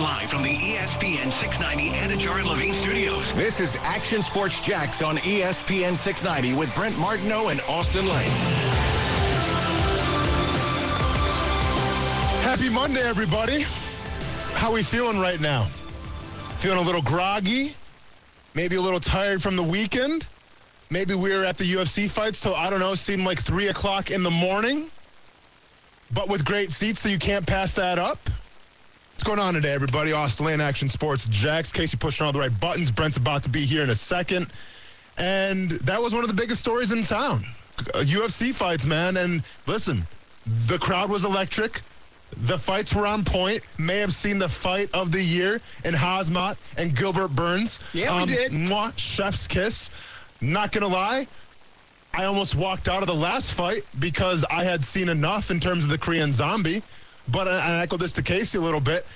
Broadcasting live from the ESPN 690 Anajar and Levine studios. This is Action Sports Jax on ESPN 690 with Brent Martineau and Austin Lane. Happy Monday, everybody. How we feeling right now? Feeling a little groggy? Maybe a little tired from the weekend? Maybe we were at the UFC fight, so I don't know, seemed like 3 o'clock in the morning? But with great seats, so you can't pass that up? What's going on today, everybody? Austin Lane, Action Sports, Jax. Casey pushing all the right buttons. Brent's about to be here in a second. And that was one of the biggest stories in town. Uh, UFC fights, man. And listen, the crowd was electric. The fights were on point. May have seen the fight of the year in Khamzat and Gilbert Burns. Yeah, we did. Mwah, chef's kiss. Not gonna lie, I almost walked out of the last fight because I had seen enough in terms of the Korean zombie. But I, I echoed this to Casey a little bit.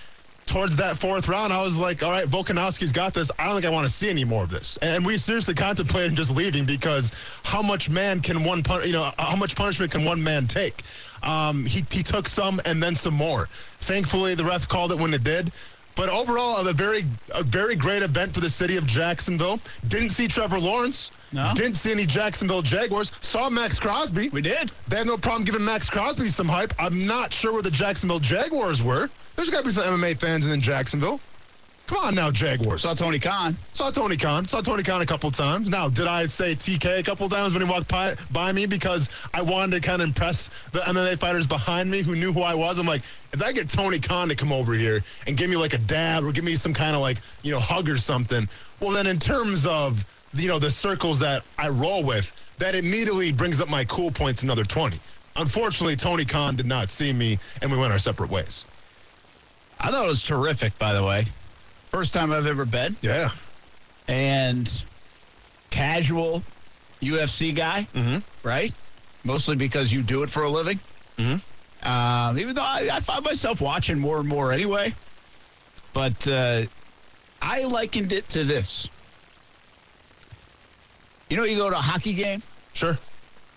Towards that fourth round, I was like, all right, Volkanovski's got this. I don't think I want to see any more of this. And we seriously contemplated just leaving because how much man can one, pun- you know, how much punishment can one man take? Um, he, he took some and then some more. Thankfully, the ref called it when it did. But overall, a very, a very great event for the city of Jacksonville. Didn't see Trevor Lawrence. No. Didn't see any Jacksonville Jaguars. Saw Maxx Crosby. We did. They had no problem giving Maxx Crosby some hype. I'm not sure where the Jacksonville Jaguars were. There's got to be some MMA fans in Jacksonville. Come on now, Jaguars. Saw Tony Khan. Saw Tony Khan. Saw Tony Khan a couple times. Now, did I say TK a couple times when he walked by, by me because I wanted to kind of impress the MMA fighters behind me who knew who I was? I'm like, if I get Tony Khan to come over here and give me like a dab or give me some kind of like, you know, hug or something, well, then in terms of, you know, the circles that I roll with, that immediately brings up my cool points another 20. Unfortunately, Tony Khan did not see me and we went our separate ways. I thought it was terrific, by the way. First time I've ever been. Yeah. And casual UFC guy, Mm-hmm. right? Mostly because you do it for a living. Mhm. Um, even though I, I find myself watching more and more anyway. But uh, I likened it to this. You know, you go to a hockey game Sure.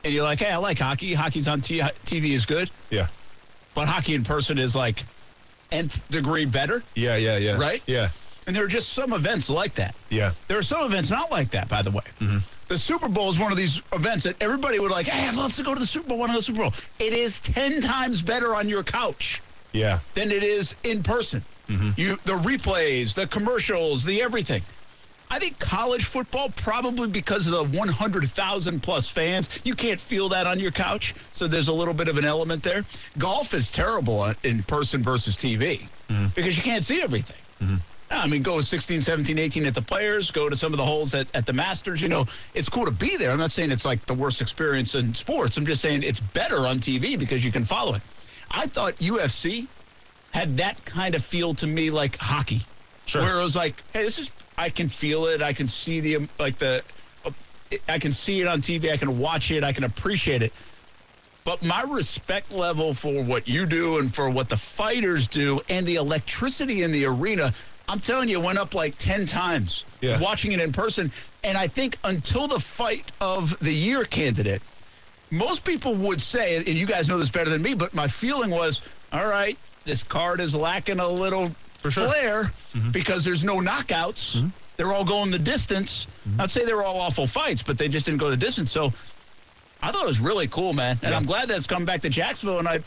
and you're like, hey, I like hockey. Hockey's on T- TV is good. Yeah. But hockey in person is like nth degree better. Yeah, yeah, yeah. Right? Yeah. And there are just some events like that. Yeah. There are some events not like that, by the way. Mm-hmm. The Super Bowl is one of these events that everybody would like, hey, I'd love to go to the Super Bowl, one of the Super Bowl. It is 10 times better on your couch Yeah. than it is in person. Mm-hmm. You The replays, the commercials, the everything. I think college football, probably because of the 100,000 plus fans, you can't feel that on your couch. So there's a little bit of an element there. Golf is terrible in person versus TV mm-hmm. because you can't see everything. Mm-hmm. I mean, go 16, 17, 18 at the players, go to some of the holes at, at the Masters. You know, it's cool to be there. I'm not saying it's like the worst experience in sports. I'm just saying it's better on TV because you can follow it. I thought UFC had that kind of feel to me like hockey. Sure. Where it was like, hey, this is, I can feel it. I can see the, like the, uh, I can see it on TV. I can watch it. I can appreciate it. But my respect level for what you do and for what the fighters do and the electricity in the arena, I'm telling you, went up like 10 times Yeah. watching it in person. And I think until the fight of the year candidate, most people would say, and you guys know this better than me, but my feeling was, all right, this card is lacking a little For sure. flair mm-hmm. because there's no knockouts. Mm-hmm. They're all going the distance. Mm-hmm. I'd say they were all awful fights, but they just didn't go the distance. So I thought it was really cool, man. And Yeah. I'm glad that's come back to Jacksonville, and I,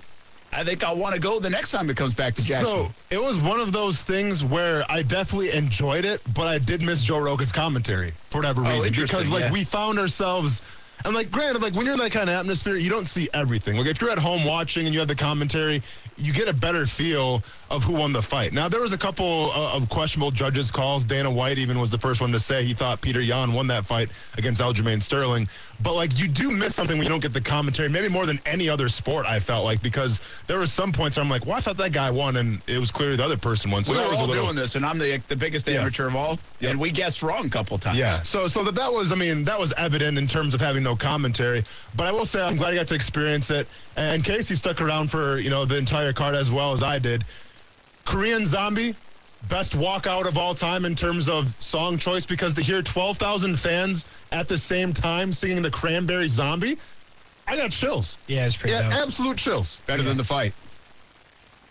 I think I'll want to go the next time it comes back to Jacksonville. So it was one of those things where I definitely enjoyed it, but I did miss Joe Rogan's commentary for whatever Oh, reason. Because like yeah. we found ourselves and like granted, like when you're in that kind of atmosphere, you don't see everything. Like if you're at home watching and you have the commentary, you get a better feel of who won the fight. Now there was a couple uh, of questionable judges calls. Dana White even was the first one to say he thought Petr Yan won that fight against Aljamain Sterling. But like you do miss something when you don't get the commentary, maybe more than any other sport. I felt like because there were some points where I'm like, well, I thought that guy won, and it was clearly the other person won. So we were all little. doing this, and I'm the the biggest Yeah. amateur of all, Yep. and we guessed wrong a couple times. Yeah. So so that that was I mean that was evident in terms of having no commentary. But I will say I'm glad I got to experience it. And Casey stuck around for you know the entire card as well as I did. Korean Zombie, best walkout of all time in terms of song choice because to hear 12,000 fans at the same time singing the Cranberry Zombie, I got chills. Yeah, it's pretty Yeah, dope. absolute chills. better than the fight.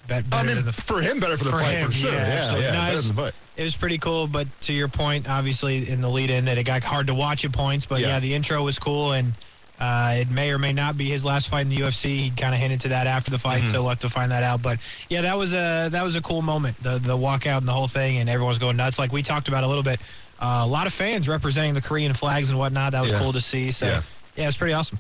bet- I better mean, than the for him, better for the fight him, for sure. yeah, Yeah, yeah, absolutely. No, better than the fight. It was pretty cool, but to your point, obviously in the lead in that it got hard to watch at points. But Yeah. yeah, the intro was cool, and uh, it may or may not be his last fight in the UFC. He kind of hinted to that after the fight, Mm-hmm. so we'll have to find that out. But yeah, that was a that was a cool moment. The the walkout and the whole thing, and everyone's going nuts. Like we talked about a little bit. Uh, a lot of fans representing the Korean flags and whatnot. That was Yeah. cool to see. So Yeah. yeah, it's pretty awesome.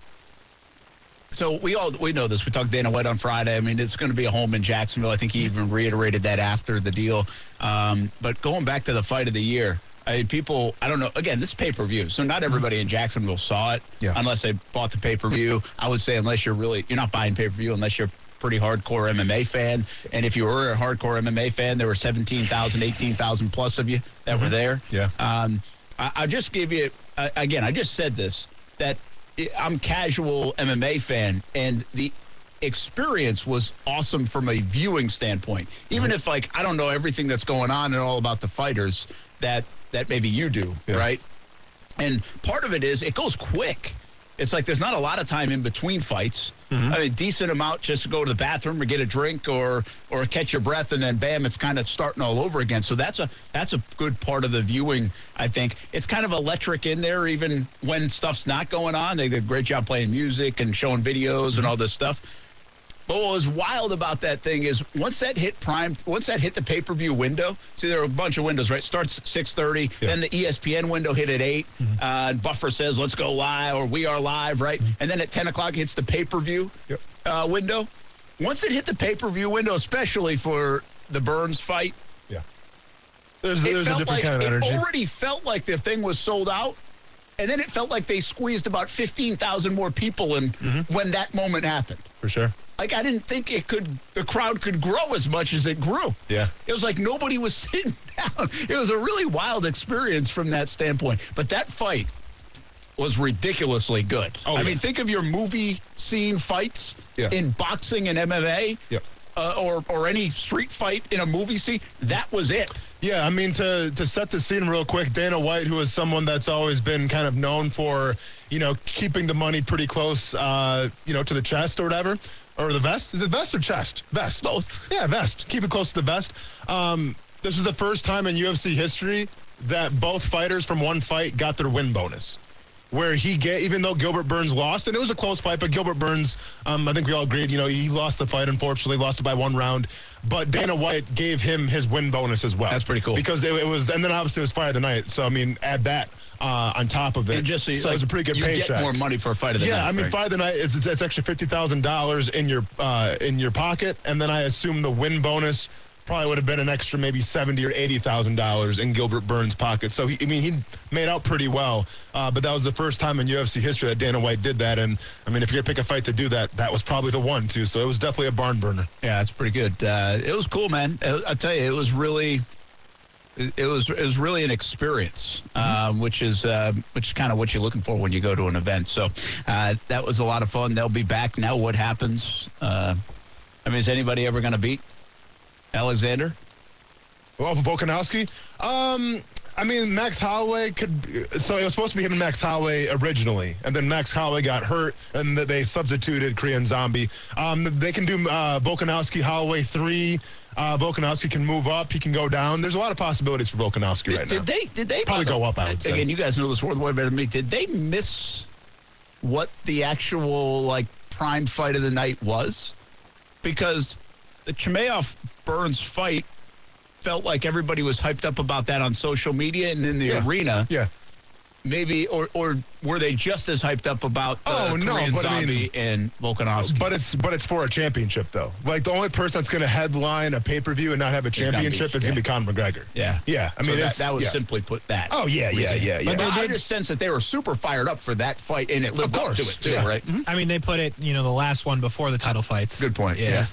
So we all we know this. We talked Dana White on Friday. I mean, it's going to be a home in Jacksonville. I think he even reiterated that after the deal. Um, but going back to the fight of the year, I mean, people. I don't know. Again, this is pay per view, so not everybody in Jacksonville saw it. Yeah. Unless they bought the pay per view, I would say unless you're really you're not buying pay per view unless you're pretty hardcore MMA fan. And if you were a hardcore MMA fan, there were 17,000, 18,000 plus of you that were there. Yeah. Um, I, I just give you uh, again. I just said this that I'm casual MMA fan, and the experience was awesome from a viewing standpoint. Even if like I don't know everything that's going on and all about the fighters that that maybe you do, Yeah. right? And part of it is it goes quick. It's like there's not a lot of time in between fights. Mm-hmm. I mean, decent amount just to go to the bathroom or get a drink or or catch your breath, and then bam, it's kind of starting all over again. So that's a that's a good part of the viewing. I think it's kind of electric in there, even when stuff's not going on. They did a great job playing music and showing videos and mm-hmm. all this stuff. But what was wild about that thing is once that hit prime, once that hit the pay per view window. See, there are a bunch of windows, right? Starts at six thirty, then the ESPN window hit at 8 Mm-hmm. Uh, and Buffer says, "Let's go live" or "We are live," right? And then at ten o'clock hits the pay per view Yep. uh, window. Once it hit the pay per view window, especially for the Burns fight, Yeah. There's, there's a different like kind of energy. it already felt like the thing was sold out. And then it felt like they squeezed about 15,000 more people in Mm-hmm. when that moment happened. for sure. Like I didn't think it could the crowd could grow as much as it grew. Yeah. It was like nobody was sitting down. It was a really wild experience from that standpoint. But that fight was ridiculously good. Oh, I yeah. mean, think of your movie scene fights Yeah. in boxing and MMA. Yep. Uh, or or any street fight in a movie scene. That was it. Yeah, I mean to to set the scene real quick, Dana White, who is someone that's always been kind of known for, you know, keeping the money pretty close, uh, you know, to the chest or whatever, or the vest. Is it vest or chest? Vest. Both. Yeah, vest. Keep it close to the vest. Um, this is the first time in UFC history that both fighters from one fight got their win bonus. Where he get, even though Gilbert Burns lost, and it was a close fight, but Gilbert Burns, um, I think we all agreed, you know, he lost the fight, unfortunately, lost it by one round. But Dana White gave him his win bonus as well. That's pretty cool. Because it, it was, and then obviously it was fight of the night. So, I mean, add that uh, on top of it. And just so, so it was a pretty good you paycheck. get more money for a fight of the Yeah, night. I mean, right? fight of the night is it's, it's extra fifty thousand dollars in your uh, in your pocket, and then I assume the win bonus probably would have been an extra maybe seventy or eighty thousand dollars in Gilbert Burns' pocket. So he, I mean, he made out pretty well. Uh, but that was the first time in UFC history that Dana White did that, and I mean, if you're gonna pick a fight to do that, that was probably the one too. So it was definitely a barn burner. Yeah, it's pretty good. Uh, it was cool, man. I, I tell you, it was really, it, it was it was really an experience, um, which is uh, which is kind of what you're looking for when you go to an event. So uh, that was a lot of fun. They'll be back now. What happens? Uh, I mean, is anybody ever going to beat Alexander? Well, for Volkanovski, um, I mean, Max Holloway could. So it was supposed to be him and Max Holloway originally, and then Max Holloway got hurt, and th- they substituted Korean Zombie. Um, they can do uh, Volkanovski Holloway three. Uh, Volkanovski can move up. He can go down. There's a lot of possibilities for Volkanovski right did now. Did they? Did they Probably go up, I would say. Again, you guys know this world way better than me. Did they miss what the actual like prime fight of the night was? Because the Chimaev Burns fight felt like everybody was hyped up about that on social media and in the Yeah. arena. yeah. Maybe, or or were they just as hyped up about the Oh, no, Korean but I Zombie mean- and Volkanovski? But it's but it's for a championship though. Like the only person that's going to headline a pay per view and not have a gonna be- championship is going to be Conor McGregor. yeah, Yeah. I So mean, that, it's- that was yeah. simply put that. Oh yeah, yeah, reason. yeah, yeah. But I just sense that they were super fired up for that fight, and it lived up to it too, yeah. right? Mm-hmm. I mean, they put it, you know, the last one before the title fights. Good point, yeah.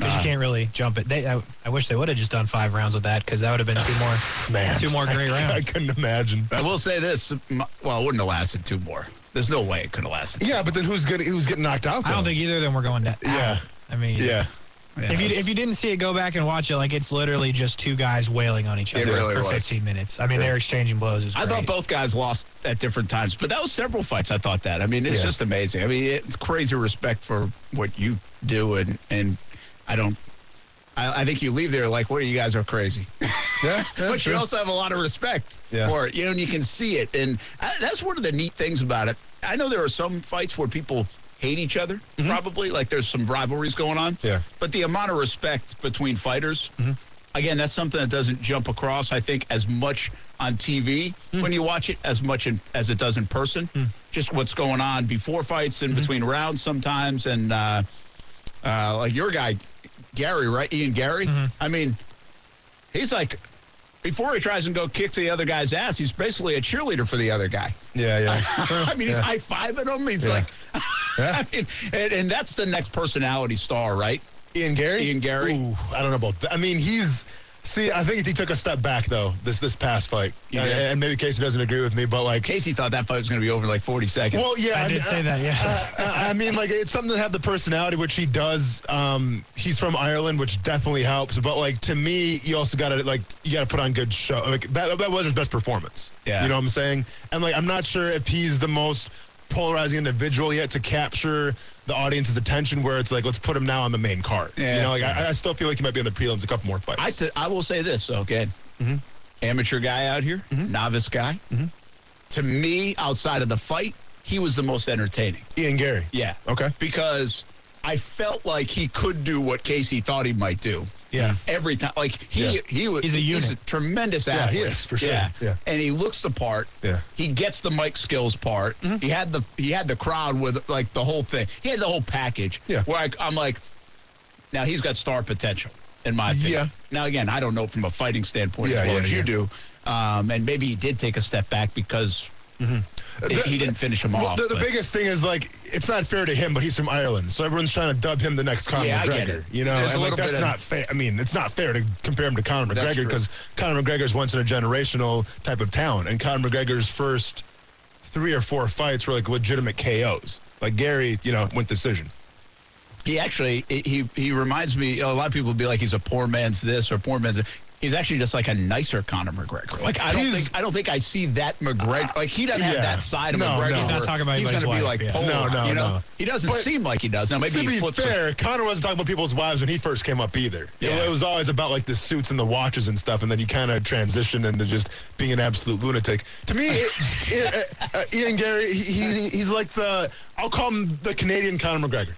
Because you uh, can't really jump it. They, I, I wish they would have just done five rounds with that because that would have been two more, Man, two more great I, I couldn't imagine. I will say this: m- well, it wouldn't have lasted two more. There's no way it could have lasted. Yeah, but then who's getting who's getting knocked out? I don't think either of them were going down. Yeah. I mean, Yeah. If you if you didn't see it, go back and watch it. Like it's literally just two guys wailing on each other really for was. 15 minutes. I mean, they're exchanging blows. It I thought both guys lost at different times, but that was several fights. I thought that. I mean, it's Yeah. just amazing. I mean, it's crazy respect for what you do, and and I don't. I, I think you leave there like, what you guys are crazy. Yeah, but you also have a lot of respect Yeah. for it, you know, and you can see it. And I, that's one of the neat things about it. I know there are some fights where people hate each other, probably, like there's some rivalries going on. Mm-hmm. Yeah. Mm-hmm. But the amount of respect between fighters, again, that's something that doesn't jump across, I think, as much on TV Mm. when you watch it as much in, as it does in person. Just what's going on before fights and Mm-hmm. between rounds sometimes. And uh, uh, like your guy, Garry, right? Ian Garry. Mm-hmm. I mean, he's like, before he tries and go kick the other guy's ass, he's basically a cheerleader for the other guy. yeah, yeah. I mean, he's Yeah. high fiving him. He's Yeah. like, Yeah. I mean, and, and that's the next personality star, right? Ian Garry. Ian Garry? Ooh, I don't know about that. I mean, he's. See, I think he took a step back though this this past fight, You Uh, and maybe Casey doesn't agree with me, but like, Casey thought that fight was going to be over in like 40 seconds. well, yeah, I did mean, say that, yeah. uh, I mean, like it's something to have the personality, which he does. Um, he's from Ireland, which definitely helps. But like to me, you also got to like you got to put on good show. Like that that was his best performance. Yeah. you know what I'm saying. And like I'm not sure if he's the most polarizing individual yet to capture the audience's attention. Where it's like let's put him now on the main card. Yeah. you know, like I, I still feel like he might be on the prelims a couple more fights. I, t- I will say this, okay? Mm-hmm. Amateur guy out here, novice guy. To me, outside of the fight, he was the most entertaining. Ian Garry. Yeah. Okay. Because I felt like he could do what Casey thought he might do. Yeah. Mm. Every time, like he Yeah. he was He's a unit. tremendous Yeah, athlete. he is, for sure. Yeah. Yeah. and he looks the part. Yeah. he gets the mic skills part. Mm-hmm. He had the he had the crowd with like the whole thing. He had the whole package. Yeah. where I, I'm like, now he's got star potential in my opinion. Yeah. Now again, I don't know from a fighting standpoint Yeah, as well yeah, as you do, um, and maybe he did take a step back because. Mm-hmm. He- he didn't finish him Well, off. the, the biggest thing is like it's not fair to him, but he's from Ireland, so everyone's trying to dub him the next Conor Yeah, I McGregor. get it. You know, There's and like that's not fair. I mean, it's not fair to compare him to Conor McGregor because Conor McGregor's once in a generational type of talent, and Conor McGregor's first three or four fights were like legitimate KOs. Like Garry, you know, went decision. He actually he he reminds me. A lot of people would be like he's a poor man's this or poor man's. that. He's actually just like a nicer Conor McGregor. Like I don't He's- think I don't think I see that McGregor. Like he doesn't have that side of No, McGregor. no. He's not talking about He's anybody's gonna be wife, like yeah. polar. No, no, you know? no. He doesn't But- seem like he does. Now maybe to he be flips. a- fair, Conor wasn't talking about people's wives when he first came up either. You know, Yeah. it was always about like the suits and the watches and stuff, and then you kind of transition into just being an absolute lunatic. To me, it, it, uh, uh, Ian Garry, he, he, he's like the I'll call him the Canadian Conor McGregor.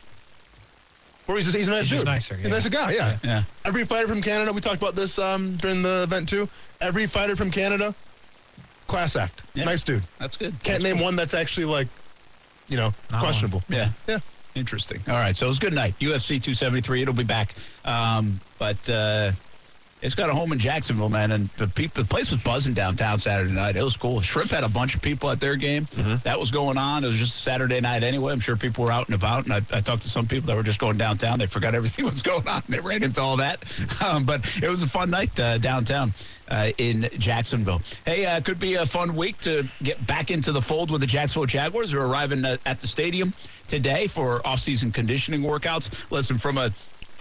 Where he's just, he's a nice He's dude. nicer, He's a nicer guy, yeah. Yeah. Every fighter from Canada, we talked about this um, during the event too. Every fighter from Canada, class act, Yeah. nice dude. That's good. Can't That's name cool. one that's actually like, you know, Not one. questionable. Yeah. Yeah. Interesting. All right. So it was a good night. UFC 273. It'll be back. Um, but uh, it's got a home in Jacksonville, man. And the people, the place was buzzing downtown Saturday night. It was cool. Shrimp had a bunch of people at their game. That was going on. It was just Saturday night anyway. I'm sure people were out and about. And I, I talked to some people that were just going downtown. They forgot everything was going on. They ran into all that. Um, but it was a fun night uh, downtown. Uh, in Jacksonville. Hey, uh, could be a fun week to get back into the fold with the Jacksonville Jaguars. They're arriving at, at the stadium today for off-season conditioning workouts. Listen, from a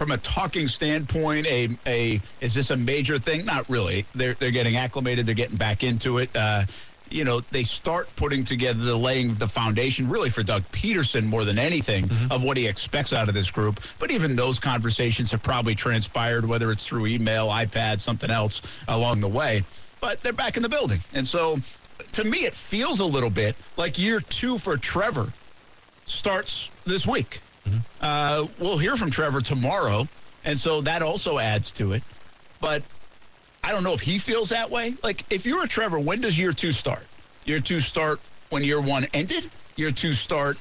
from a talking standpoint, a a is this a major thing? Not really. They're they're getting acclimated. They're getting back into it. Uh, you know, they start putting together the laying the foundation really for Doug Pederson more than anything of what he expects out of this group. But even those conversations have probably transpired, whether it's through email, iPad, something else along the way. But they're back in the building, and so to me, it feels a little bit like year two for Trevor starts this week. Uh, we'll hear from Trevor tomorrow, and so that also adds to it. But I don't know if he feels that way. Like, if you're a Trevor, when does year two start? Year two start when year one ended? Year two start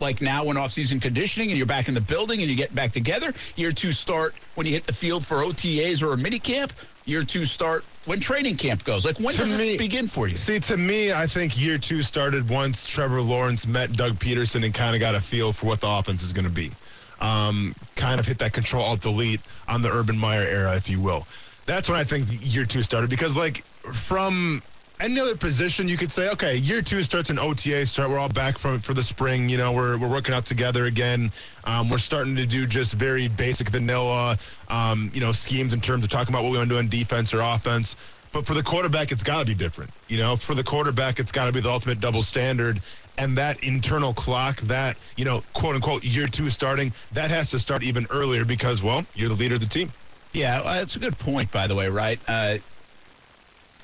like now when off-season conditioning and you're back in the building and you get back together? Year two start when you hit the field for OTAs or a mini camp? Year two start when training camp goes? Like, when To does me- it begin for you? See, to me, I think year two started once Trevor Lawrence met Doug Pederson and kind of got a feel for what the offense is going to be. Um, kind of hit that control alt delete on the Urban Meyer era, if you will. That's when I think year two started because, like, from any other position, you could say, okay, year two starts an OTA start. We're all back from for the spring. You know, we're we're working out together again. Um, we're starting to do just very basic vanilla, um, you know, schemes in terms of talking about what we want to do on defense or offense. But for the quarterback, it's got to be different. You know, for the quarterback, it's got to be the ultimate double standard. And that internal clock, that, you know, quote unquote, year two starting, that has to start even earlier because, well, you're the leader of the team. Yeah, that's a good point, by the way, right? Uh,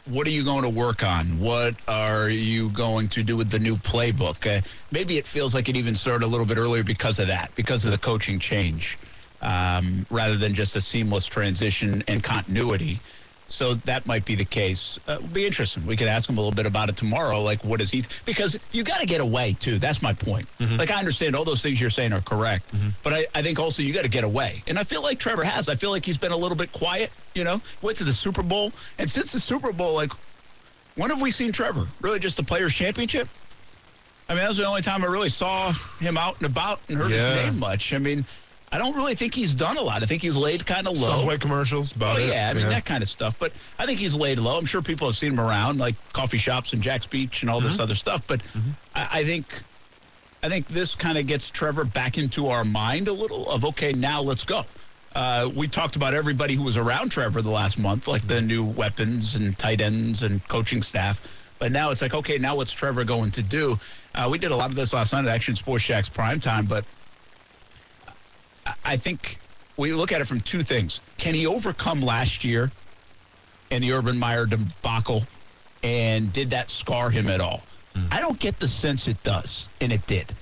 what are you going to work on? What are you going to do with the new playbook? Uh, maybe it feels like it even started a little bit earlier because of that, because of the coaching change, um, rather than just a seamless transition and continuity. So that might be the case. Uh, it'll be interesting. We could ask him a little bit about it tomorrow. Like, what is he? Because you got to get away too. That's my point. Like, I understand all those things you're saying are correct, but I, I think also you got to get away. And I feel like Trevor has. I feel like he's been a little bit quiet. You know, went to the Super Bowl, and since the Super Bowl, like, when have we seen Trevor? Really, just the Players Championship? I mean, that was the only time I really saw him out and about and heard Yeah. his name much. I mean, I don't really think he's done a lot. I think he's laid kind of low. Subway commercials, about Oh it. yeah, I mean that kind of stuff. But I think he's laid low. I'm sure people have seen him around, like coffee shops and Jax Beach and all this other stuff. But I, I think, I think this kind of gets Trevor back into our mind a little of okay, now let's go. Uh, we talked about everybody who was around Trevor the last month, like the new weapons and tight ends and coaching staff. But now it's like, okay, now what's Trevor going to do? Uh, we did a lot of this last night at Action Sports Jax prime time, but I- think we look at it from two things. Can he overcome last year and the Urban Meyer debacle? And did that scar him at all? Hmm. I don't get the sense it does, and it did.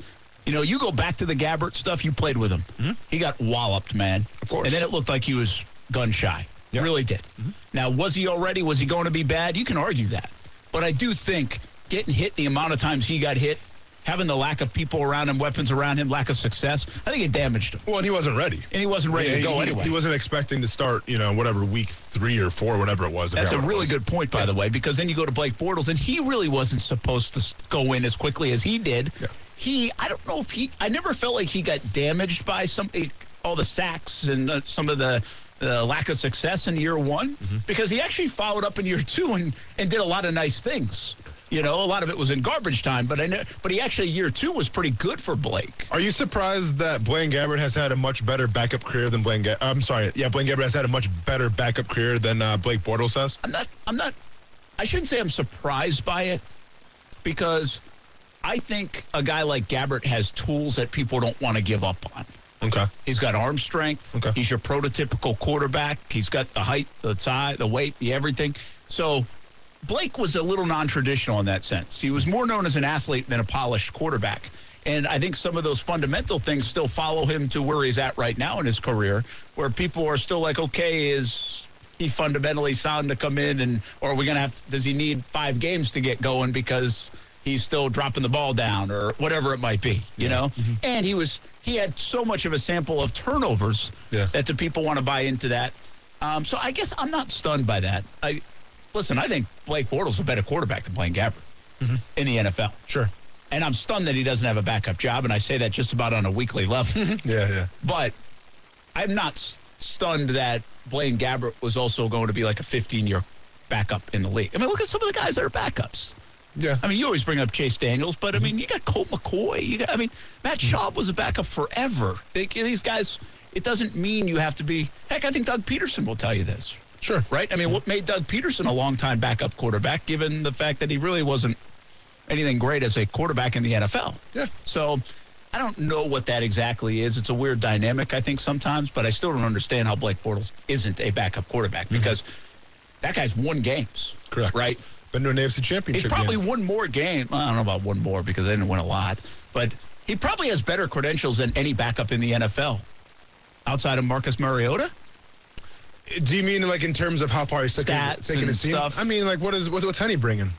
You know, you go back to the Gabbert stuff, you played with him. Hmm? He got walloped, man. Of course. And then it looked like he was gun shy. Yeah. Really did. Hmm? Now, was he already? Was he going to be bad? You can argue that. But I do think getting hit the amount of times he got hit, having the lack of people around him, weapons around him, lack of success, I think it damaged him. Well, and he wasn't ready. And he wasn't ready Yeah, to go he, anyway. He wasn't expecting to start, you know, whatever week three or four, whatever it was. That's a forgot what it really was. good point, by the way, because then you go to Blake Bortles, and he really wasn't supposed to go in as quickly as he did. Yeah. He, I don't know if he, I never felt like he got damaged by some all the sacks and uh, some of the. The lack of success in year one, Mm-hmm. because he actually followed up in year two and, and did a lot of nice things. You know, a lot of it was in garbage time, but I know, but he actually year two was pretty good for Blake. Are you surprised that Blaine Gabbert has had a much better backup career than Blaine? Ga- I'm sorry, yeah, Blaine Gabbert has had a much better backup career than uh, Blake Bortles has. I'm not. I'm not. I shouldn't say I'm surprised by it because I think a guy like Gabbert has tools that people don't want to give up on. Okay. He's got arm strength. Okay. He's your prototypical quarterback. He's got the height, the size, the weight, the everything. So Blake was a little non-traditional in that sense. He was more known as an athlete than a polished quarterback. And I think some of those fundamental things still follow him to where he's at right now in his career, where people are still like, okay, is he fundamentally sound to come in and or are we gonna have to, does he need five games to get going because he's still dropping the ball down or whatever it might be, you know? And he was he had so much of a sample of turnovers Yeah. that the people want to buy into that. Um, so I guess I'm not stunned by that. I listen, I think Blake Bortles a better quarterback than Blaine Gabbert mm-hmm. in the NFL. Sure. And I'm stunned that he doesn't have a backup job, and I say that just about on a weekly level. Mm-hmm. Yeah, yeah. but I'm not s- stunned that Blaine Gabbert was also going to be like a 15 year backup in the league. I mean, look at some of the guys that are backups. Yeah. I mean, you always bring up Chase Daniels, but I mm-hmm. mean, you got Colt McCoy. You got, I mean, Matt Schaub was a backup forever. They, these guys, it doesn't mean you have to be. Heck, I think Doug Pederson will tell you this, Sure. right? I mean, what made Doug Pederson a long-time backup quarterback, given the fact that he really wasn't anything great as a quarterback in the NFL? Yeah. So I don't know what that exactly is. It's a weird dynamic, I think, sometimes, but I still don't understand how Blake Bortles isn't a backup quarterback mm-hmm. because that guy's won games. Correct. Right? Been to an AFC He's championship probably game. won more game. I don't know about one more because they didn't win a lot, but he probably has better credentials than any backup in the NFL outside of Marcus Mariota. Do you mean like in terms of how far he's taking, Stats taking his team? stuff. I mean, like what is what's, what's Henny bringing?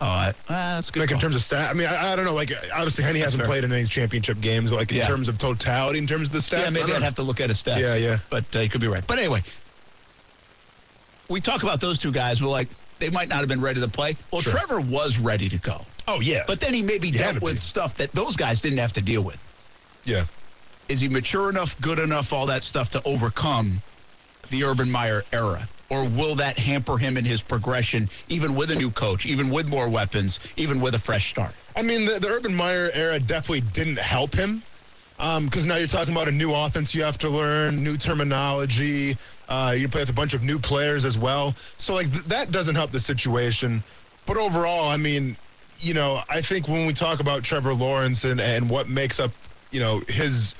Oh, I, ah, that's good. Like in terms of stat, I mean, I, I don't know. Like obviously, Henny hasn't fair. played in any championship games. But like in Yeah. terms of totality, in terms of the stats, Yeah, maybe I'd have to look at his stats. Yeah, yeah. But uh, you could be right. But anyway, we talk about those two guys. We're like, they might not have been ready to play. Well, Sure. Trevor was ready to go. Oh yeah, But then he maybe dealt with be. stuff that those guys didn't have to deal with. yeah, Is he mature enough, good enough, all that stuff to overcome the Urban Meyer era? Or will that hamper him in his progression, even with a new coach, even with more weapons, even with a fresh start? I mean, the, the Urban Meyer era definitely didn't help him because now you're talking about a new offense you have to learn, new terminology. Uh, you play with a bunch of new players as well. So, like, th- that doesn't help the situation. But overall, I mean, you know, I think when we talk about Trevor Lawrence and, and what makes up, you know, his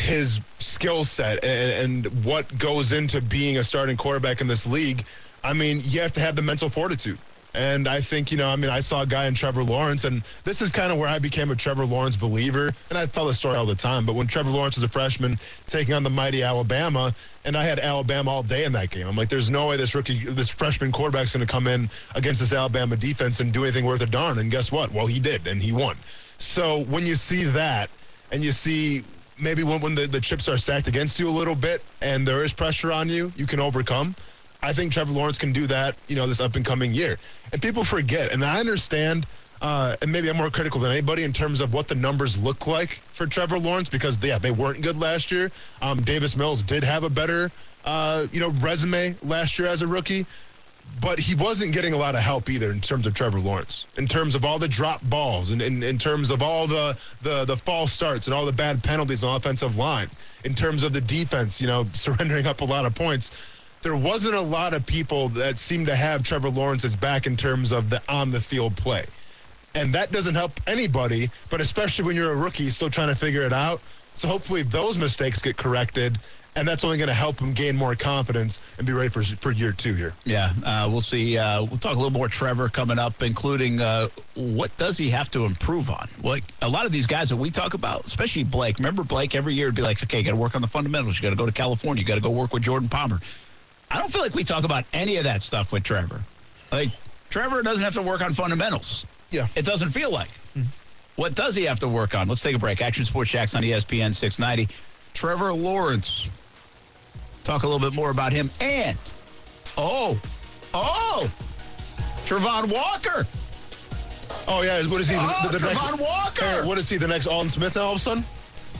his skill set and, and what goes into being a starting quarterback in this league, I mean, you have to have the mental fortitude. And I think, you know, I mean, I saw a guy in Trevor Lawrence, and this is kind of where I became a Trevor Lawrence believer. And I tell this story all the time, but when Trevor Lawrence was a freshman taking on the mighty Alabama, and I had Alabama all day in that game, I'm like, there's no way this rookie, this freshman quarterback's going to come in against this Alabama defense and do anything worth a darn. And guess what? Well, he did, and he won. So when you see that, and you see maybe when, when the, the chips are stacked against you a little bit and there is pressure on you, you can overcome. I think Trevor Lawrence can do that, you know, this up and coming year. And people forget, and I understand, uh, and maybe I'm more critical than anybody in terms of what the numbers look like for Trevor Lawrence because, yeah, they weren't good last year. Um, Davis Mills did have a better, uh, you know, resume last year as a rookie but he wasn't getting a lot of help either in terms of Trevor Lawrence, in terms of all the drop balls and in, in terms of all the, the the false starts and all the bad penalties on offensive line, in terms of the defense, you know, surrendering up a lot of points. There wasn't a lot of people that seemed to have Trevor Lawrence's back in terms of the on the field play. And that doesn't help anybody, but especially when you're a rookie still trying to figure it out. So hopefully those mistakes get corrected and that's only going to help him gain more confidence and be ready for for year two here. Yeah, uh, we'll see. Uh, we'll talk a little more Trevor coming up, including uh, what does he have to improve on? Like a lot of these guys that we talk about, especially Blake. Remember Blake every year would be like, okay, you got to work on the fundamentals. You got to go to California. You got to go work with Jordan Palmer. I don't feel like we talk about any of that stuff with Trevor. Like Trevor doesn't have to work on fundamentals. Yeah, it doesn't feel like. Mm-hmm. What does he have to work on? Let's take a break. Action Sports Jax on ESPN 690. Trevor Lawrence talk a little bit more about him. And, oh, oh, Travon Walker. Oh, yeah. What is he? Oh, the, the Travon next, Walker. Hey, what is he, the next Aldon Smith now all of a sudden?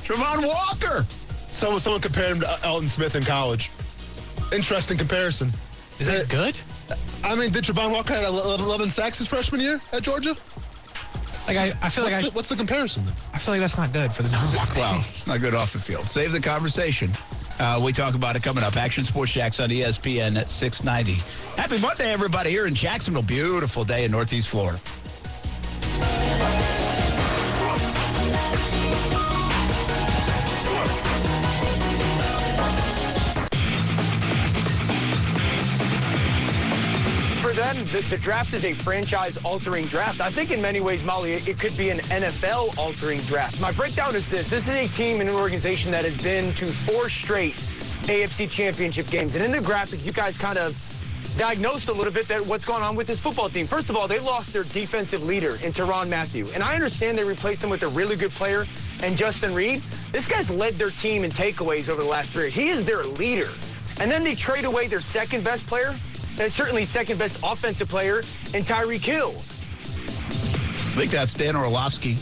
Travon Walker. Someone, someone compared him to Aldon Smith in college. Interesting comparison. Is that good? I mean, did Travon Walker have 11 sacks his freshman year at Georgia? Like I, I feel what's like the, I, what's the comparison? Then? I feel like that's not good for the Travon Well, not good off the field. Save the conversation. Uh, we talk about it coming up. Action Sports Jax on ESPN at 690. Happy Monday, everybody, here in Jacksonville. Beautiful day in Northeast Florida. The, the, draft is a franchise-altering draft. I think in many ways, Molly, it, could be an NFL-altering draft. My breakdown is this. This is a team and an organization that has been to four straight AFC championship games. And in the graphic, you guys kind of diagnosed a little bit that what's going on with this football team. First of all, they lost their defensive leader in Tyrann Mathieu. And I understand they replaced him with a really good player and Justin Reid. This guy's led their team in takeaways over the last three years. He is their leader. And then they trade away their second best player, certainly second best offensive player in Tyreek Hill. I think that's Dan Orlovsky.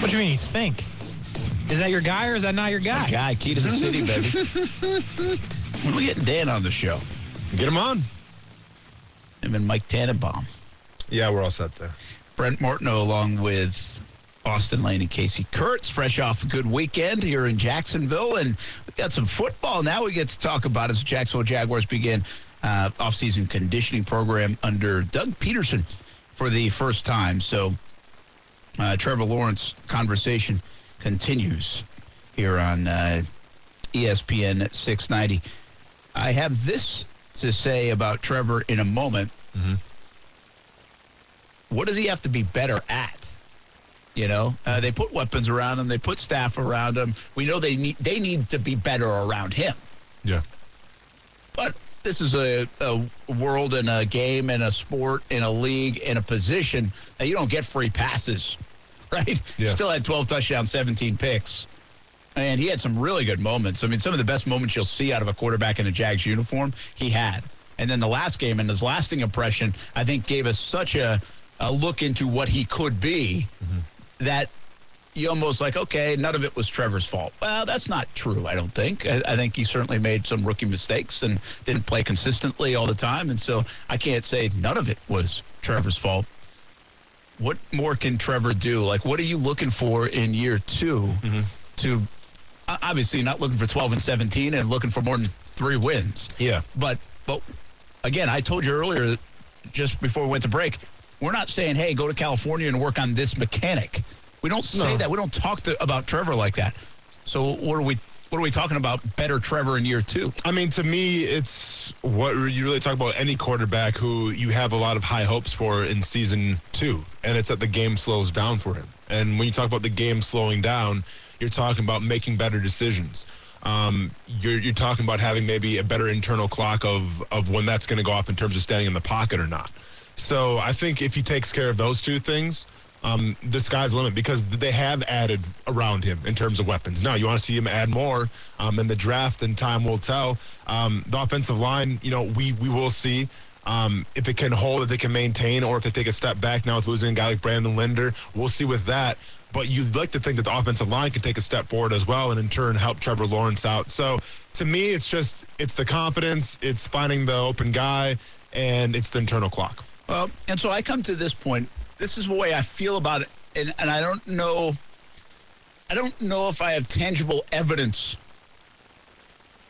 What do you mean you think? Is that your guy or is that not your guy? guy, key to the city, baby. when we getting Dan on the show? Get him on. Him and Mike Tannenbaum. Yeah, we're all set there. Brent Martineau along with Austin Lane and Casey Kurtz, fresh off a good weekend here in Jacksonville. And we got some football now we get to talk about as the Jacksonville Jaguars begin uh, offseason conditioning program under Doug Pederson for the first time. So uh, Trevor Lawrence conversation continues here on uh, ESPN 690. I have this to say about Trevor in a moment. Mm-hmm. What does he have to be better at? You know, uh, they put weapons around him. They put staff around him. We know they need they need to be better around him. Yeah. But this is a, a world and a game and a sport and a league and a position that you don't get free passes, right? Yes. Still had 12 touchdowns, 17 picks. And he had some really good moments. I mean, some of the best moments you'll see out of a quarterback in a Jags uniform, he had. And then the last game and his lasting impression, I think, gave us such a, a look into what he could be mm-hmm. that you almost like, okay, none of it was Trevor's fault. Well, that's not true, I don't think. I, I, think he certainly made some rookie mistakes and didn't play consistently all the time. And so I can't say none of it was Trevor's fault. What more can Trevor do? Like, what are you looking for in year 2 mm-hmm. to obviously not looking for 12 and 17 and looking for more than three wins. Yeah. But, but again, I told you earlier, just before we went to break, we're not saying, hey, go to California and work on this mechanic. We don't say no. that. We don't talk to, about Trevor like that. So what are we what are we talking about? Better Trevor in year two? I mean, to me, it's what you really talk about any quarterback who you have a lot of high hopes for in season two, and it's that the game slows down for him. And when you talk about the game slowing down, you're talking about making better decisions. Um, you're you're talking about having maybe a better internal clock of of when that's going to go off in terms of standing in the pocket or not. So I think if he takes care of those two things, um, the sky's the limit because they have added around him in terms of weapons. Now, you want to see him add more um, in the draft, and time will tell. Um, the offensive line, you know, we we will see. Um, if it can hold, if they can maintain, or if they take a step back now with losing a guy like Brandon Linder, we'll see with that. But you'd like to think that the offensive line can take a step forward as well, and in turn help Trevor Lawrence out. So to me, it's just it's the confidence, it's finding the open guy, and it's the internal clock. Well, and so I come to this point. This is the way I feel about it, and, and I don't know. I don't know if I have tangible evidence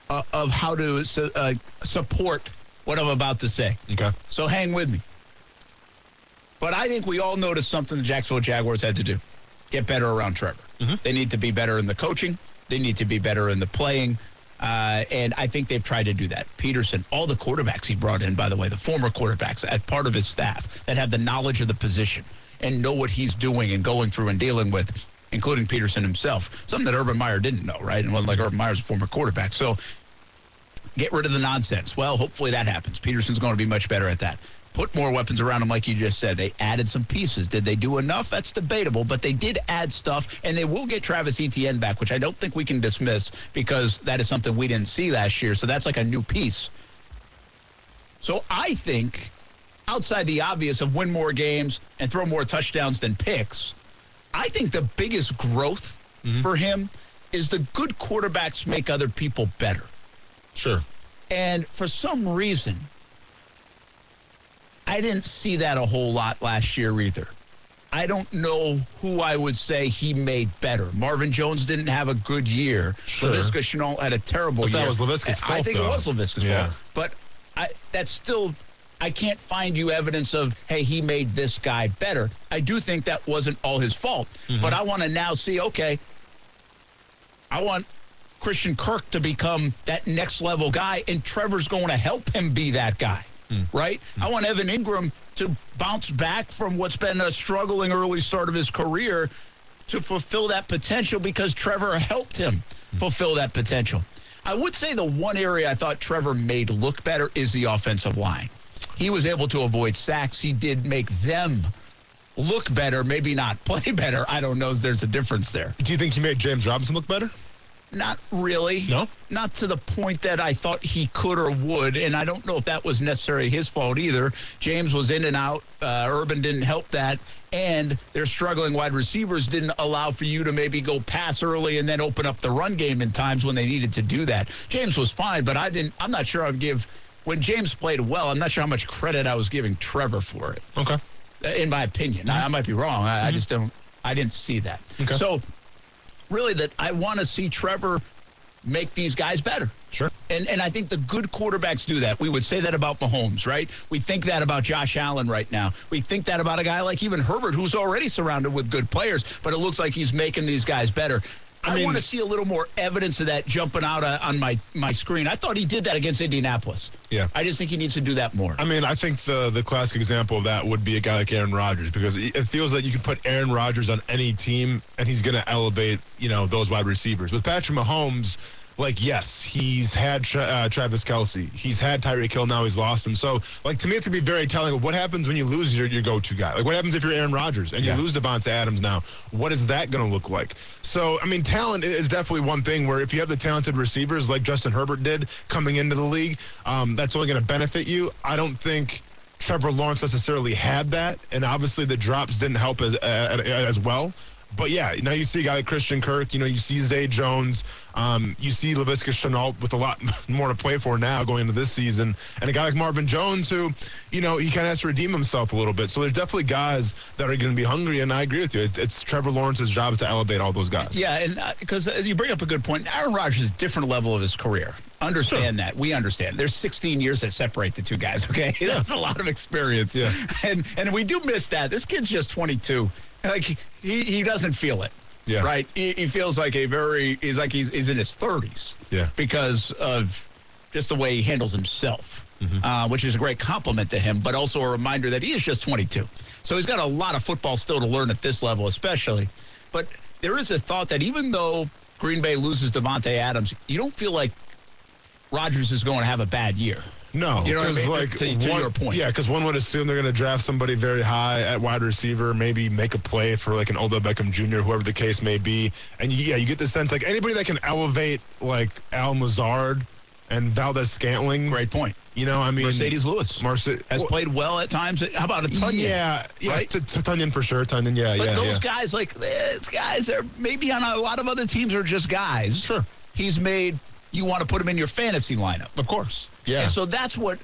uh, of how to su- uh, support what I'm about to say. Okay. So hang with me. But I think we all noticed something the Jacksonville Jaguars had to do: get better around Trevor. They need to be better in the coaching. They need to be better in the playing. Uh, and I think they've tried to do that. Pederson, all the quarterbacks he brought in, by the way, the former quarterbacks as part of his staff that have the knowledge of the position and know what he's doing and going through and dealing with, including Pederson himself. Something that Urban Meyer didn't know, right? And one like Urban Meyer's a former quarterback. So get rid of the nonsense. Well, hopefully that happens. Pederson's going to be much better at that. Put more weapons around him, like you just said. They added some pieces. Did they do enough? That's debatable, but they did add stuff, and they will get Travis Etienne back, which I don't think we can dismiss because that is something we didn't see last year. So that's like a new piece. So I think, outside the obvious of win more games and throw more touchdowns than picks, I think the biggest growth mm-hmm. for him is the good quarterbacks make other people better. Sure. And for some reason, I didn't see that a whole lot last year either. I don't know who I would say he made better. Marvin Jones didn't have a good year. Sure. Laviska Shenault had a terrible But that year. was Laviska's I- I think though. it was Laviska's Yeah. fault. But I, that's still, I can't find you evidence of, hey, he made this guy better. I do think that wasn't all his fault. Mm-hmm. But I want to now see, okay, I want Christian Kirk to become that next level guy, and Trevor's going to help him be that guy, Mm. right? Mm. I want Evan Engram to bounce back from what's been a struggling early start of his career to fulfill that potential because Trevor helped him mm. fulfill that potential. I would say the one area I thought Trevor made look better is the offensive line. He was able to avoid sacks. He did make them look better, maybe not play better. I don't know if there's a difference there. Do you think he made James Robinson look better? Not really. No? Not to the point that I thought he could or would, and I don't know if that was necessarily his fault either. James was in and out. Uh, Urban didn't help that, and their struggling wide receivers didn't allow for you to maybe go pass early and then open up the run game in times when they needed to do that. James was fine, but I didn't. I'm not sure I'd give. When James played well, I'm not sure how much credit I was giving Trevor for it Okay. in my opinion. I, I might be wrong. I, I just don't. I didn't see that. Okay. So, really, that I want to see Trevor make these guys better. Sure. And and I think the good quarterbacks do that. We would say that about Mahomes, right? We think that about Josh Allen right now. We think that about a guy like even Herbert, who's already surrounded with good players, but it looks like he's making these guys better. I, mean- want to see a little more evidence of that jumping out uh, on my my screen. I thought he did that against Indianapolis. Yeah. I just think he needs to do that more. I mean, I think the the classic example of that would be a guy like Aaron Rodgers because it it feels like you can put Aaron Rodgers on any team and he's going to elevate, you know, those wide receivers. With Patrick Mahomes, like yes, he's had Tra- uh, Travis Kelce, he's had Tyreek Hill, now he's lost him. So, like to me, it's gonna be very telling of what happens when you lose your, your go-to guy. Like what happens if you're Aaron Rodgers and Yeah. you lose Davante Adams now? What is that going to look like? So, I mean, talent is definitely one thing where if you have the talented receivers like Justin Herbert did coming into the league, um, that's only going to benefit you. I don't think. Trevor Lawrence necessarily had that, and obviously the drops didn't help as uh, as well. But yeah, now you see a guy like Christian Kirk. You know, you see Zay Jones. Um, you see Laviska Shenault with a lot more to play for now going into this season, and a guy like Marvin Jones who, you know, he kind of has to redeem himself a little bit. So there's definitely guys that are going to be hungry, and I agree with you. It's, it's Trevor Lawrence's job to elevate all those guys. Yeah, and because uh, you bring up a good point. Aaron Rodgers is a different level of his career. Understand that. We understand. There's 16 years that separate the two guys. Okay, that's a lot of experience. Yeah. and and we do miss that. This kid's just 22. Like he he doesn't feel it. Yeah. Right. He, he feels like a very. He's like he's, he's in his thirties. Yeah. Because of just the way he handles himself, Mm-hmm. uh, which is a great compliment to him, but also a reminder that he is just 22. So he's got a lot of football still to learn at this level, especially. But there is a thought that even though Green Bay loses Davante Adams, you don't feel like Rodgers is going to have a bad year. No, You know I mean? like To- to one, your point. yeah, because one would assume they're going to draft somebody very high at wide receiver, maybe make a play for like an Odell Beckham Jr., whoever the case may be, and yeah, you get the sense like anybody that can elevate like Allen Lazard and Valdes-Scantling. Great point. You know, I mean, Marcedes Lewis Merce- has well, played well at times. How about a Tonyan? Yeah, yeah, right? T- T- Tonyan for sure. Tonyan, yeah, But yeah, those yeah. guys, like eh, these guys, are maybe on a lot of other teams are just guys. Sure. He's made you want to put him in your fantasy lineup. of course. Yeah. And so that's what.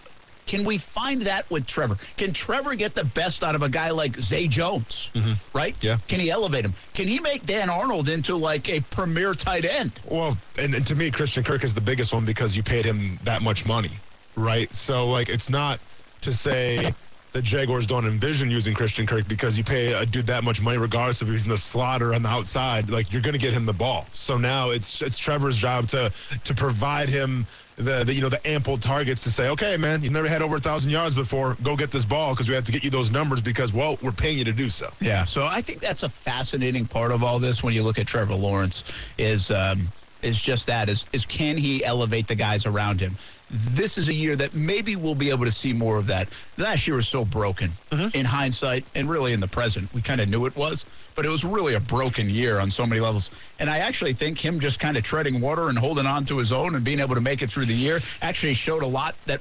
Can we find that with Trevor? Can Trevor get the best out of a guy like Zay Jones? Right? Mm-hmm. Yeah. Can he elevate him? Can he make Dan Arnold into like a premier tight end? Well, and, and to me, Christian Kirk is the biggest one because you paid him that much money, right? So, like, it's not to say the Jaguars don't envision using Christian Kirk because you pay a dude that much money, regardless of if he's in the slot or on the outside. Like, you're going to get him the ball. So now it's it's Trevor's job to to provide him the, the you know the ample targets to say, okay, man, you've never had over a thousand yards before. Go get this ball because we have to get you those numbers because well, we're paying you to do so. Yeah. So I think that's a fascinating part of all this when you look at Trevor Lawrence is um, is just that is is can he elevate the guys around him? This is a year that maybe we'll be able to see more of that. Last year was so broken mm-hmm. in hindsight and really in the present. We kind of knew it was, but it was really a broken year on so many levels. And I actually think him just kind of treading water and holding on to his own and being able to make it through the year actually showed a lot that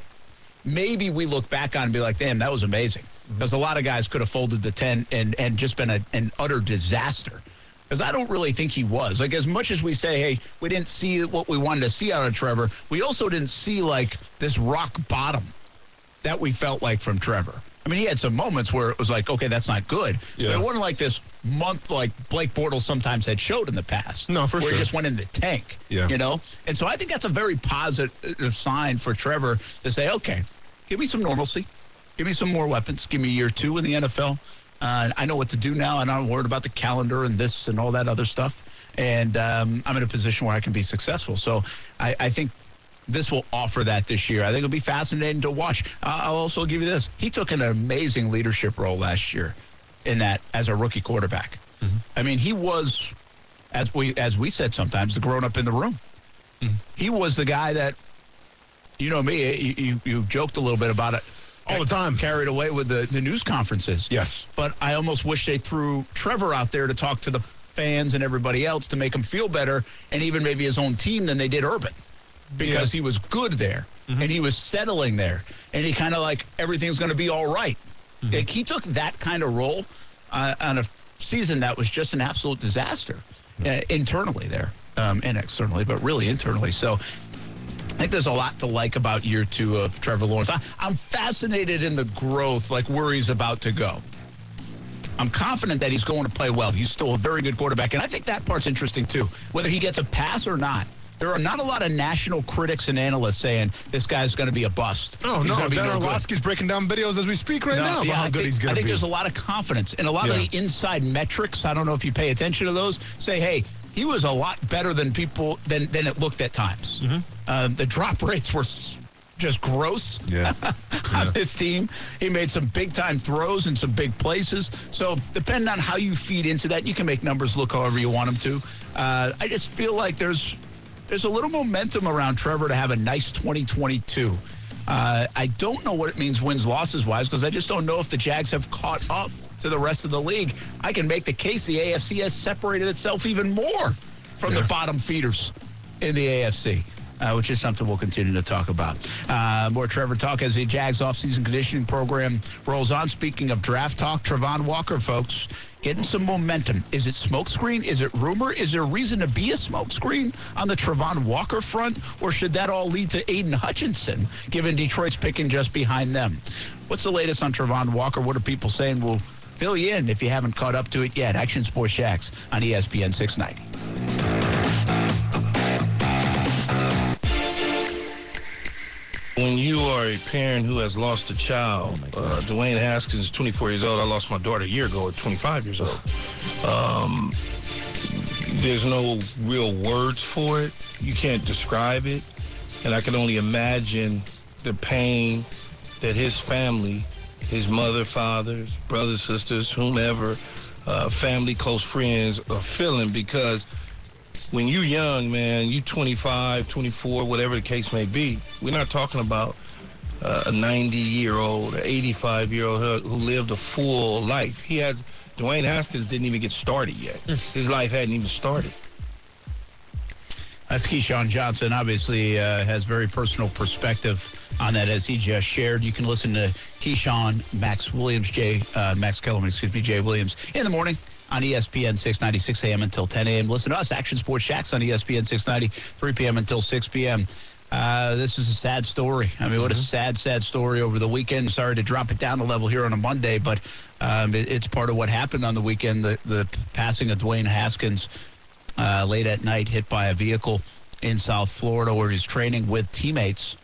maybe we look back on and be like, damn, that was amazing. Mm-hmm. Because a lot of guys could have folded the tent and, and just been a, an utter disaster. Because I don't really think he was. Like, as much as we say, hey, we didn't see what we wanted to see out of Trevor, we also didn't see, like, this rock bottom that we felt like from Trevor. I mean, he had some moments where it was like, okay, that's not good. Yeah. But it wasn't like this month like Blake Bortles sometimes had showed in the past. No, for where sure. he just went in the tank. Yeah. You know? And so I think that's a very positive sign for Trevor to say, okay, give me some normalcy. Give me some more weapons. Give me year two in the NFL. Uh, I know what to do now. and I'm worried about the calendar and this and all that other stuff. And um, I'm in a position where I can be successful. So I, I think this will offer that this year. I think it'll be fascinating to watch. Uh, I'll also give you this. He took an amazing leadership role last year in that as a rookie quarterback. I mean, he was, as we as we said sometimes, the grown up in the room. He was the guy that, you know me, you, you, you joked a little bit about it. All the time. Carried away with the, the news conferences. Yes. But I almost wish they threw Trevor out there to talk to the fans and everybody else to make him feel better and even maybe his own team than they did Urban because he was good there and he was settling there and he kind of like everything's going to be all right. Like he took that kind of role uh, on a season that was just an absolute disaster uh, internally there um, and externally, but really internally. So I think there's a lot to like about year two of Trevor Lawrence. I, I'm fascinated in the growth, like where he's about to go. I'm confident that he's going to play well. He's still a very good quarterback, and I think that part's interesting too. Whether he gets a pass or not, there are not a lot of national critics and analysts saying this guy's going to be a bust. Oh He's no, be Dan no. Orlovsky's breaking down videos as we speak right No, now about yeah, how I good think, he's going I think be. there's a lot of confidence and a lot Yeah. of the inside metrics. I don't know if you pay attention to those. Say, hey, he was a lot better than people than than it looked at times. Mm-hmm. Um, the drop rates were just gross Yeah. on this team. He made some big time throws in some big places. So depending on how you feed into that, you can make numbers look however you want them to. Uh, I just feel like there's there's a little momentum around Trevor to have a nice 2022. Uh, I don't know what it means wins losses wise because I just don't know if the Jags have caught up to the rest of the league. I can make the case the AFC has separated itself even more from the bottom feeders in the AFC. Uh, which is something we'll continue to talk about. Uh, more Trevor talk as the Jags offseason conditioning program rolls on. Speaking of draft talk, Travon Walker, folks, getting some momentum. Is it smokescreen? Is it rumor? Is there reason to be a smokescreen on the Travon Walker front? Or should that all lead to Aidan Hutchinson, given Detroit's picking just behind them? What's the latest on Travon Walker? What are people saying? We'll fill you in if you haven't caught up to it yet. Action Sports Jax on ESPN 690. When you are a parent who has lost a child, uh, Dwayne Haskins is 24 years old. I lost my daughter a year ago at 25 years old. Um, there's no real words for it. You can't describe it. And I can only imagine the pain that his family, his mother, fathers, brothers, sisters, whomever, uh, family, close friends are feeling because when you're young, man, you 25, 24, whatever the case may be, we're not talking about uh, a 90 year old, an 85 year old who, who lived a full life. He has, Dwayne Haskins didn't even get started yet. His life hadn't even started. That's Keyshawn Johnson. Obviously, uh, has very personal perspective on that as he just shared. You can listen to Keyshawn, Max Williams, Jay, uh, Max Kellerman, excuse me, Jay Williams in the morning on ESPN 690, 6 a.m. until 10 a.m. Listen to us, Action Sports Jax on ESPN 690, 3 p.m. until 6 p.m. Uh, this is a sad story. I mean, what a sad, sad story over the weekend. Sorry to drop it down a level here on a Monday, but um, it, it's part of what happened on the weekend. The, the passing of Dwayne Haskins uh, late at night, hit by a vehicle in South Florida, where he's training with teammates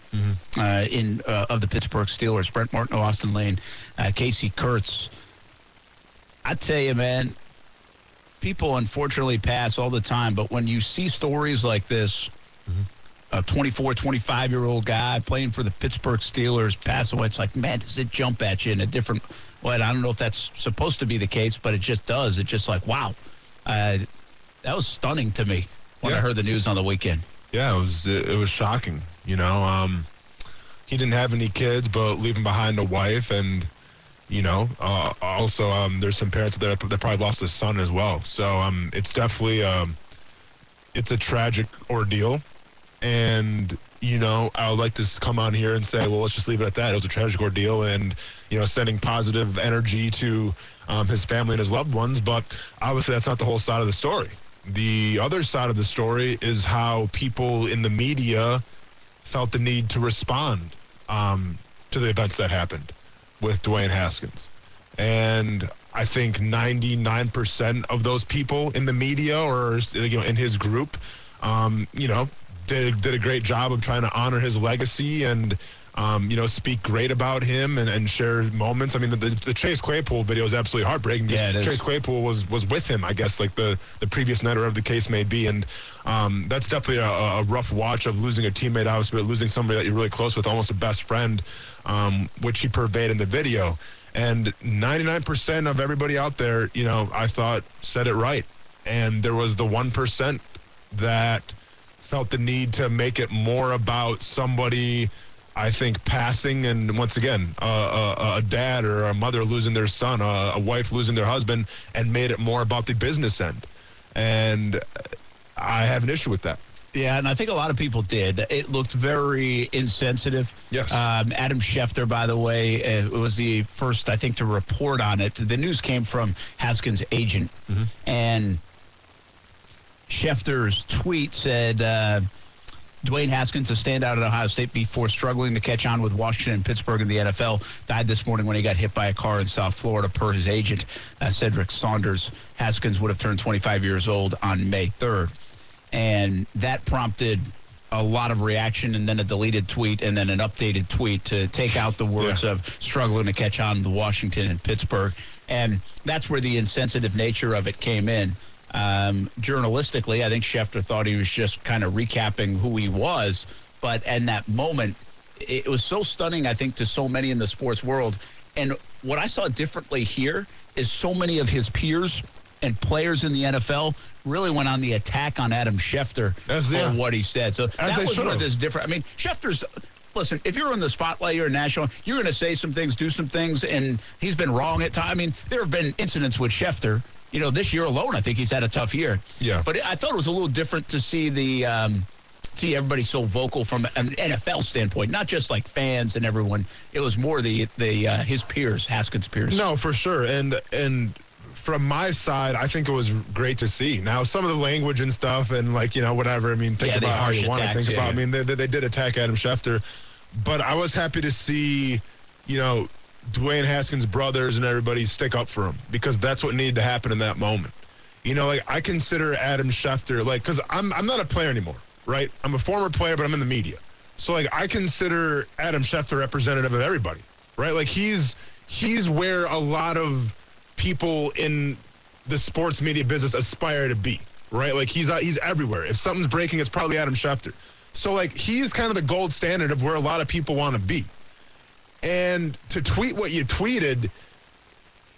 uh, in uh, of the Pittsburgh Steelers. Brent Martin, Austin Lane, uh, Casey Kurtz. I tell you, man, people unfortunately pass all the time, but when you see stories like this, a 24, 25 year old guy playing for the Pittsburgh Steelers pass away, it's like, man, does it jump at you in a different way? I don't know if that's supposed to be the case, but it just does. It's just like, wow. Uh, that was stunning to me when I heard the news on the weekend. Yeah, it was it, it was shocking. You know, um, he didn't have any kids, but leaving behind a wife, and you know, uh, also um, there's some parents that that probably lost a son as well. So um, it's definitely um, it's a tragic ordeal, and you know, I would like to come on here and say, well, let's just leave it at that. It was a tragic ordeal, and you know, sending positive energy to um, his family and his loved ones. But obviously, that's not the whole side of the story. The other side of the story is how people in the media felt the need to respond um, to the events that happened with Dwayne Haskins. And I think 99% of those people in the media or you know in his group, um, you know, did, did a great job of trying to honor his legacy and um, you know, speak great about him and, and share moments. I mean, the, the, Chase Claypool video is absolutely heartbreaking. because Yeah, is. Chase Claypool was was with him, I guess, like the the previous night or whatever the case may be, and um, that's definitely a, a rough watch of losing a teammate, obviously, but losing somebody that you're really close with, almost a best friend, um, which he purveyed in the video. And 99% of everybody out there, you know, I thought said it right, and there was the one percent that felt the need to make it more about somebody. I think passing, and once again, uh, a, a dad or a mother losing their son, a wife losing their husband, and made it more about the business end. And I have an issue with that. Yeah, and I think a lot of people did. It looked very insensitive. Yes. Um, Adam Schefter, by the way, uh, was the first, I think, to report on it. The news came from Haskins' agent, and Schefter's tweet said. Uh, Dwayne Haskins, a standout at Ohio State before struggling to catch on with Washington and Pittsburgh in the NFL, died this morning when he got hit by a car in South Florida, per his agent, uh, Cedric Saunders. Haskins would have turned 25 years old on May 3rd. And that prompted a lot of reaction and then a deleted tweet and then an updated tweet to take out the words of struggling to catch on to Washington and Pittsburgh. And that's where the insensitive nature of it came in. Um, journalistically, I think Schefter thought he was just kind of recapping who he was. But in that moment, it was so stunning, I think, to so many in the sports world. And what I saw differently here is so many of his peers and players in the NFL really went on the attack on Adam Schefter As for what he said. So that was where should've. this different. I mean, Schefter's. Listen, if you're in the spotlight, you're a national. You're going to say some things, do some things, and he's been wrong at times. I mean, there have been incidents with Schefter. You know, this year alone, I think he's had a tough year. Yeah. But I thought it was a little different to see the um, see everybody so vocal from an NFL standpoint, not just like fans and everyone. It was more the the uh, his peers, Haskins' peers. No, for sure. And and from my side, I think it was great to see. Now, some of the language and stuff, and like you know, whatever. I mean, think Yeah, about how you want to think yeah, about. yeah. I mean, they, they they did attack Adam Schefter, but I was happy to see, you know, Dwayne Haskins' brothers and everybody stick up for him because that's what needed to happen in that moment. You know, like I consider Adam Schefter like because I'm I'm not a player anymore, right? I'm a former player, but I'm in the media. So like I consider Adam Schefter representative of everybody, right? Like he's he's where a lot of people in the sports media business aspire to be. right? Like he's uh, he's everywhere. If something's breaking, it's probably Adam Schefter. So like he's kind of the gold standard of where a lot of people want to be. And to tweet what you tweeted,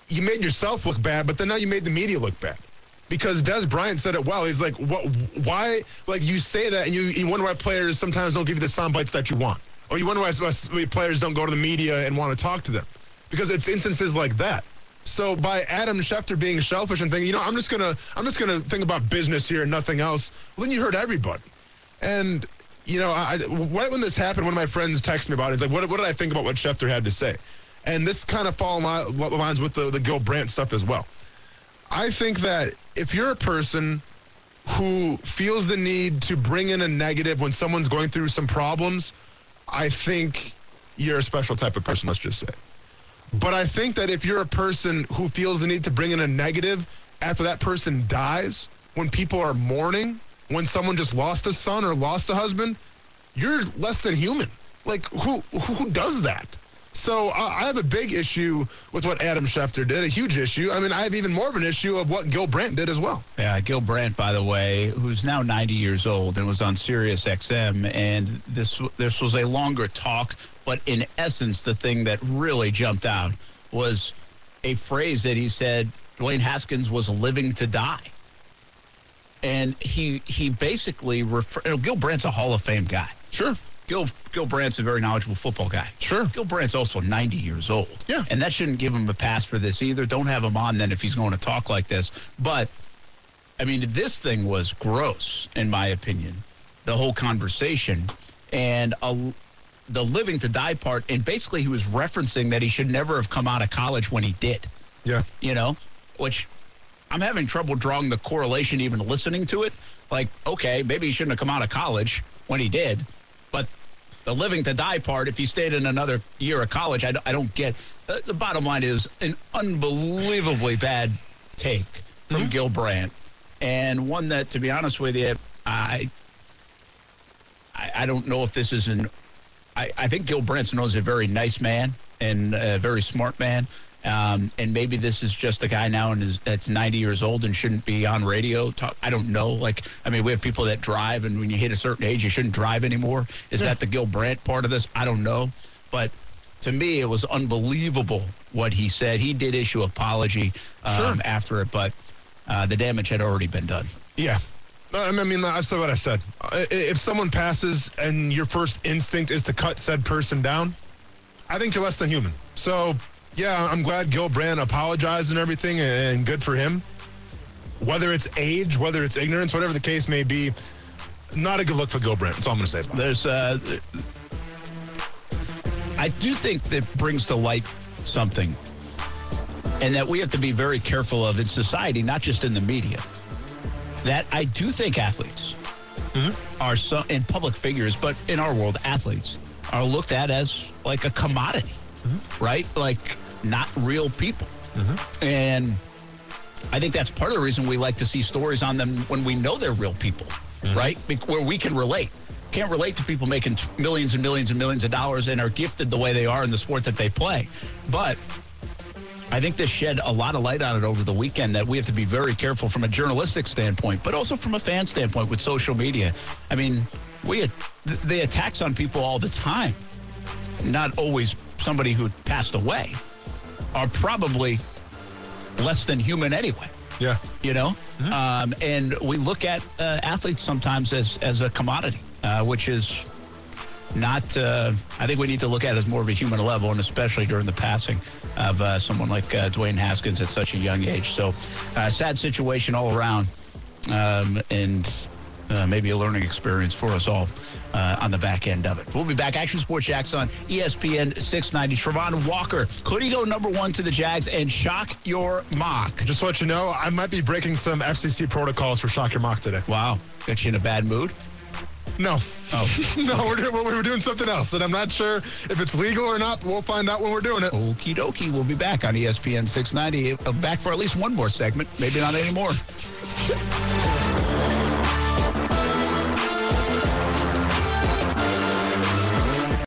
you made yourself look bad, but then now you made the media look bad. Because Dez Bryant said it well. He's like, "What? Why? Like you say that, and you, you wonder why players sometimes don't give you the sound bites that you want, or you wonder why why players don't go to the media and want to talk to them, because it's instances like that. So by Adam Schefter being selfish and thinking, you know, I'm just gonna I'm just gonna think about business here and nothing else. Well, then you hurt everybody. And you know, I, right when this happened, one of my friends texted me about it. He's like, what, what did I think about what Schefter had to say? And this kind of fall in lines with the, the Gil Brandt stuff as well. I think that if you're a person who feels the need to bring in a negative when someone's going through some problems, I think you're a special type of person, let's just say. But I think that if you're a person who feels the need to bring in a negative after that person dies, when people are mourning, when someone just lost a son or lost a husband, you're less than human. Like who who does that? So uh, I have a big issue with what Adam Schefter did, a huge issue. I mean, I have even more of an issue of what Gil Brandt did as well. Yeah, Gil Brandt, by the way, who's now 90 years old and was on Sirius XM, and this this was a longer talk, but in essence, the thing that really jumped out was a phrase that he said Dwayne Haskins was living to die. And he he basically refer, you know, Gil Brandt's a Hall of Fame guy. Sure. Gil Gil Brandt's a very knowledgeable football guy. Sure. Gil Brandt's also 90 years old. Yeah. And that shouldn't give him a pass for this either. Don't have him on then if he's going to talk like this. But I mean, this thing was gross, in my opinion. The whole conversation and a, the living to die part. And basically, he was referencing that he should never have come out of college when he did. Yeah. You know, which I'm having trouble drawing the correlation, even listening to it. Like, okay, maybe he shouldn't have come out of college when he did, but the living to die part, if he stayed in another year of college—I don't get. Uh, the bottom line is an unbelievably bad take from Gil Brandt, and one that, to be honest with you, I I, I don't know if this is an. I, I think Gil Brandt knows a very nice man and a very smart man. Um, and maybe this is just a guy now and is that's 90 years old and shouldn't be on radio. Talk, I don't know. Like, I mean, we have people that drive, and when you hit a certain age, you shouldn't drive anymore. Is that the Gil Brandt part of this? I don't know. But to me, it was unbelievable what he said. He did issue apology um, Sure. after it, but uh, the damage had already been done. Yeah. I mean, I've said what I said. If someone passes and your first instinct is to cut said person down, I think you're less than human. So, yeah, I'm glad Gil Brandt apologized and everything, and good for him. Whether it's age, whether it's ignorance, whatever the case may be, not a good look for Gil Brandt. That's all I'm going to say about. There's, uh, I do think that brings to light something, and that we have to be very careful of in society, not just in the media. That I do think athletes mm-hmm. are so in public figures, but in our world, athletes are looked at as like a commodity, mm-hmm. right? Like not real people, mm-hmm. and. I think that's part of the reason we like to see stories on them when we know they're real people, right? Be- Where we can relate. Can't relate to people making t- millions and millions and millions of dollars and are gifted the way they are in the sport that they play. But I think this shed a lot of light on it over the weekend that we have to be very careful from a journalistic standpoint, but also from a fan standpoint with social media. I mean, we th- the attacks on people all the time, not always somebody who passed away, are probably less than human anyway. Yeah. you know? Um, and we look at uh, athletes sometimes as as a commodity uh, which is not uh, i think we need to look at it as more of a human level and especially during the passing of uh, someone like uh, dwayne haskins at such a young age so uh, sad situation all around um, and uh, maybe a learning experience for us all uh, on the back end of it. We'll be back. Action Sports Jax on ESPN 690. Travon Walker, could he go number one to the Jags and shock your mock? Just to let you know, I might be breaking some FCC protocols for Shock Your Mock today. Wow, got you in a bad mood. No. Oh, no, we're, doing, we're doing something else, and I'm not sure if it's legal or not. We'll find out when we're doing it. okie dokie. We'll be back on ESPN 690. Uh, Back for at least one more segment, maybe not anymore.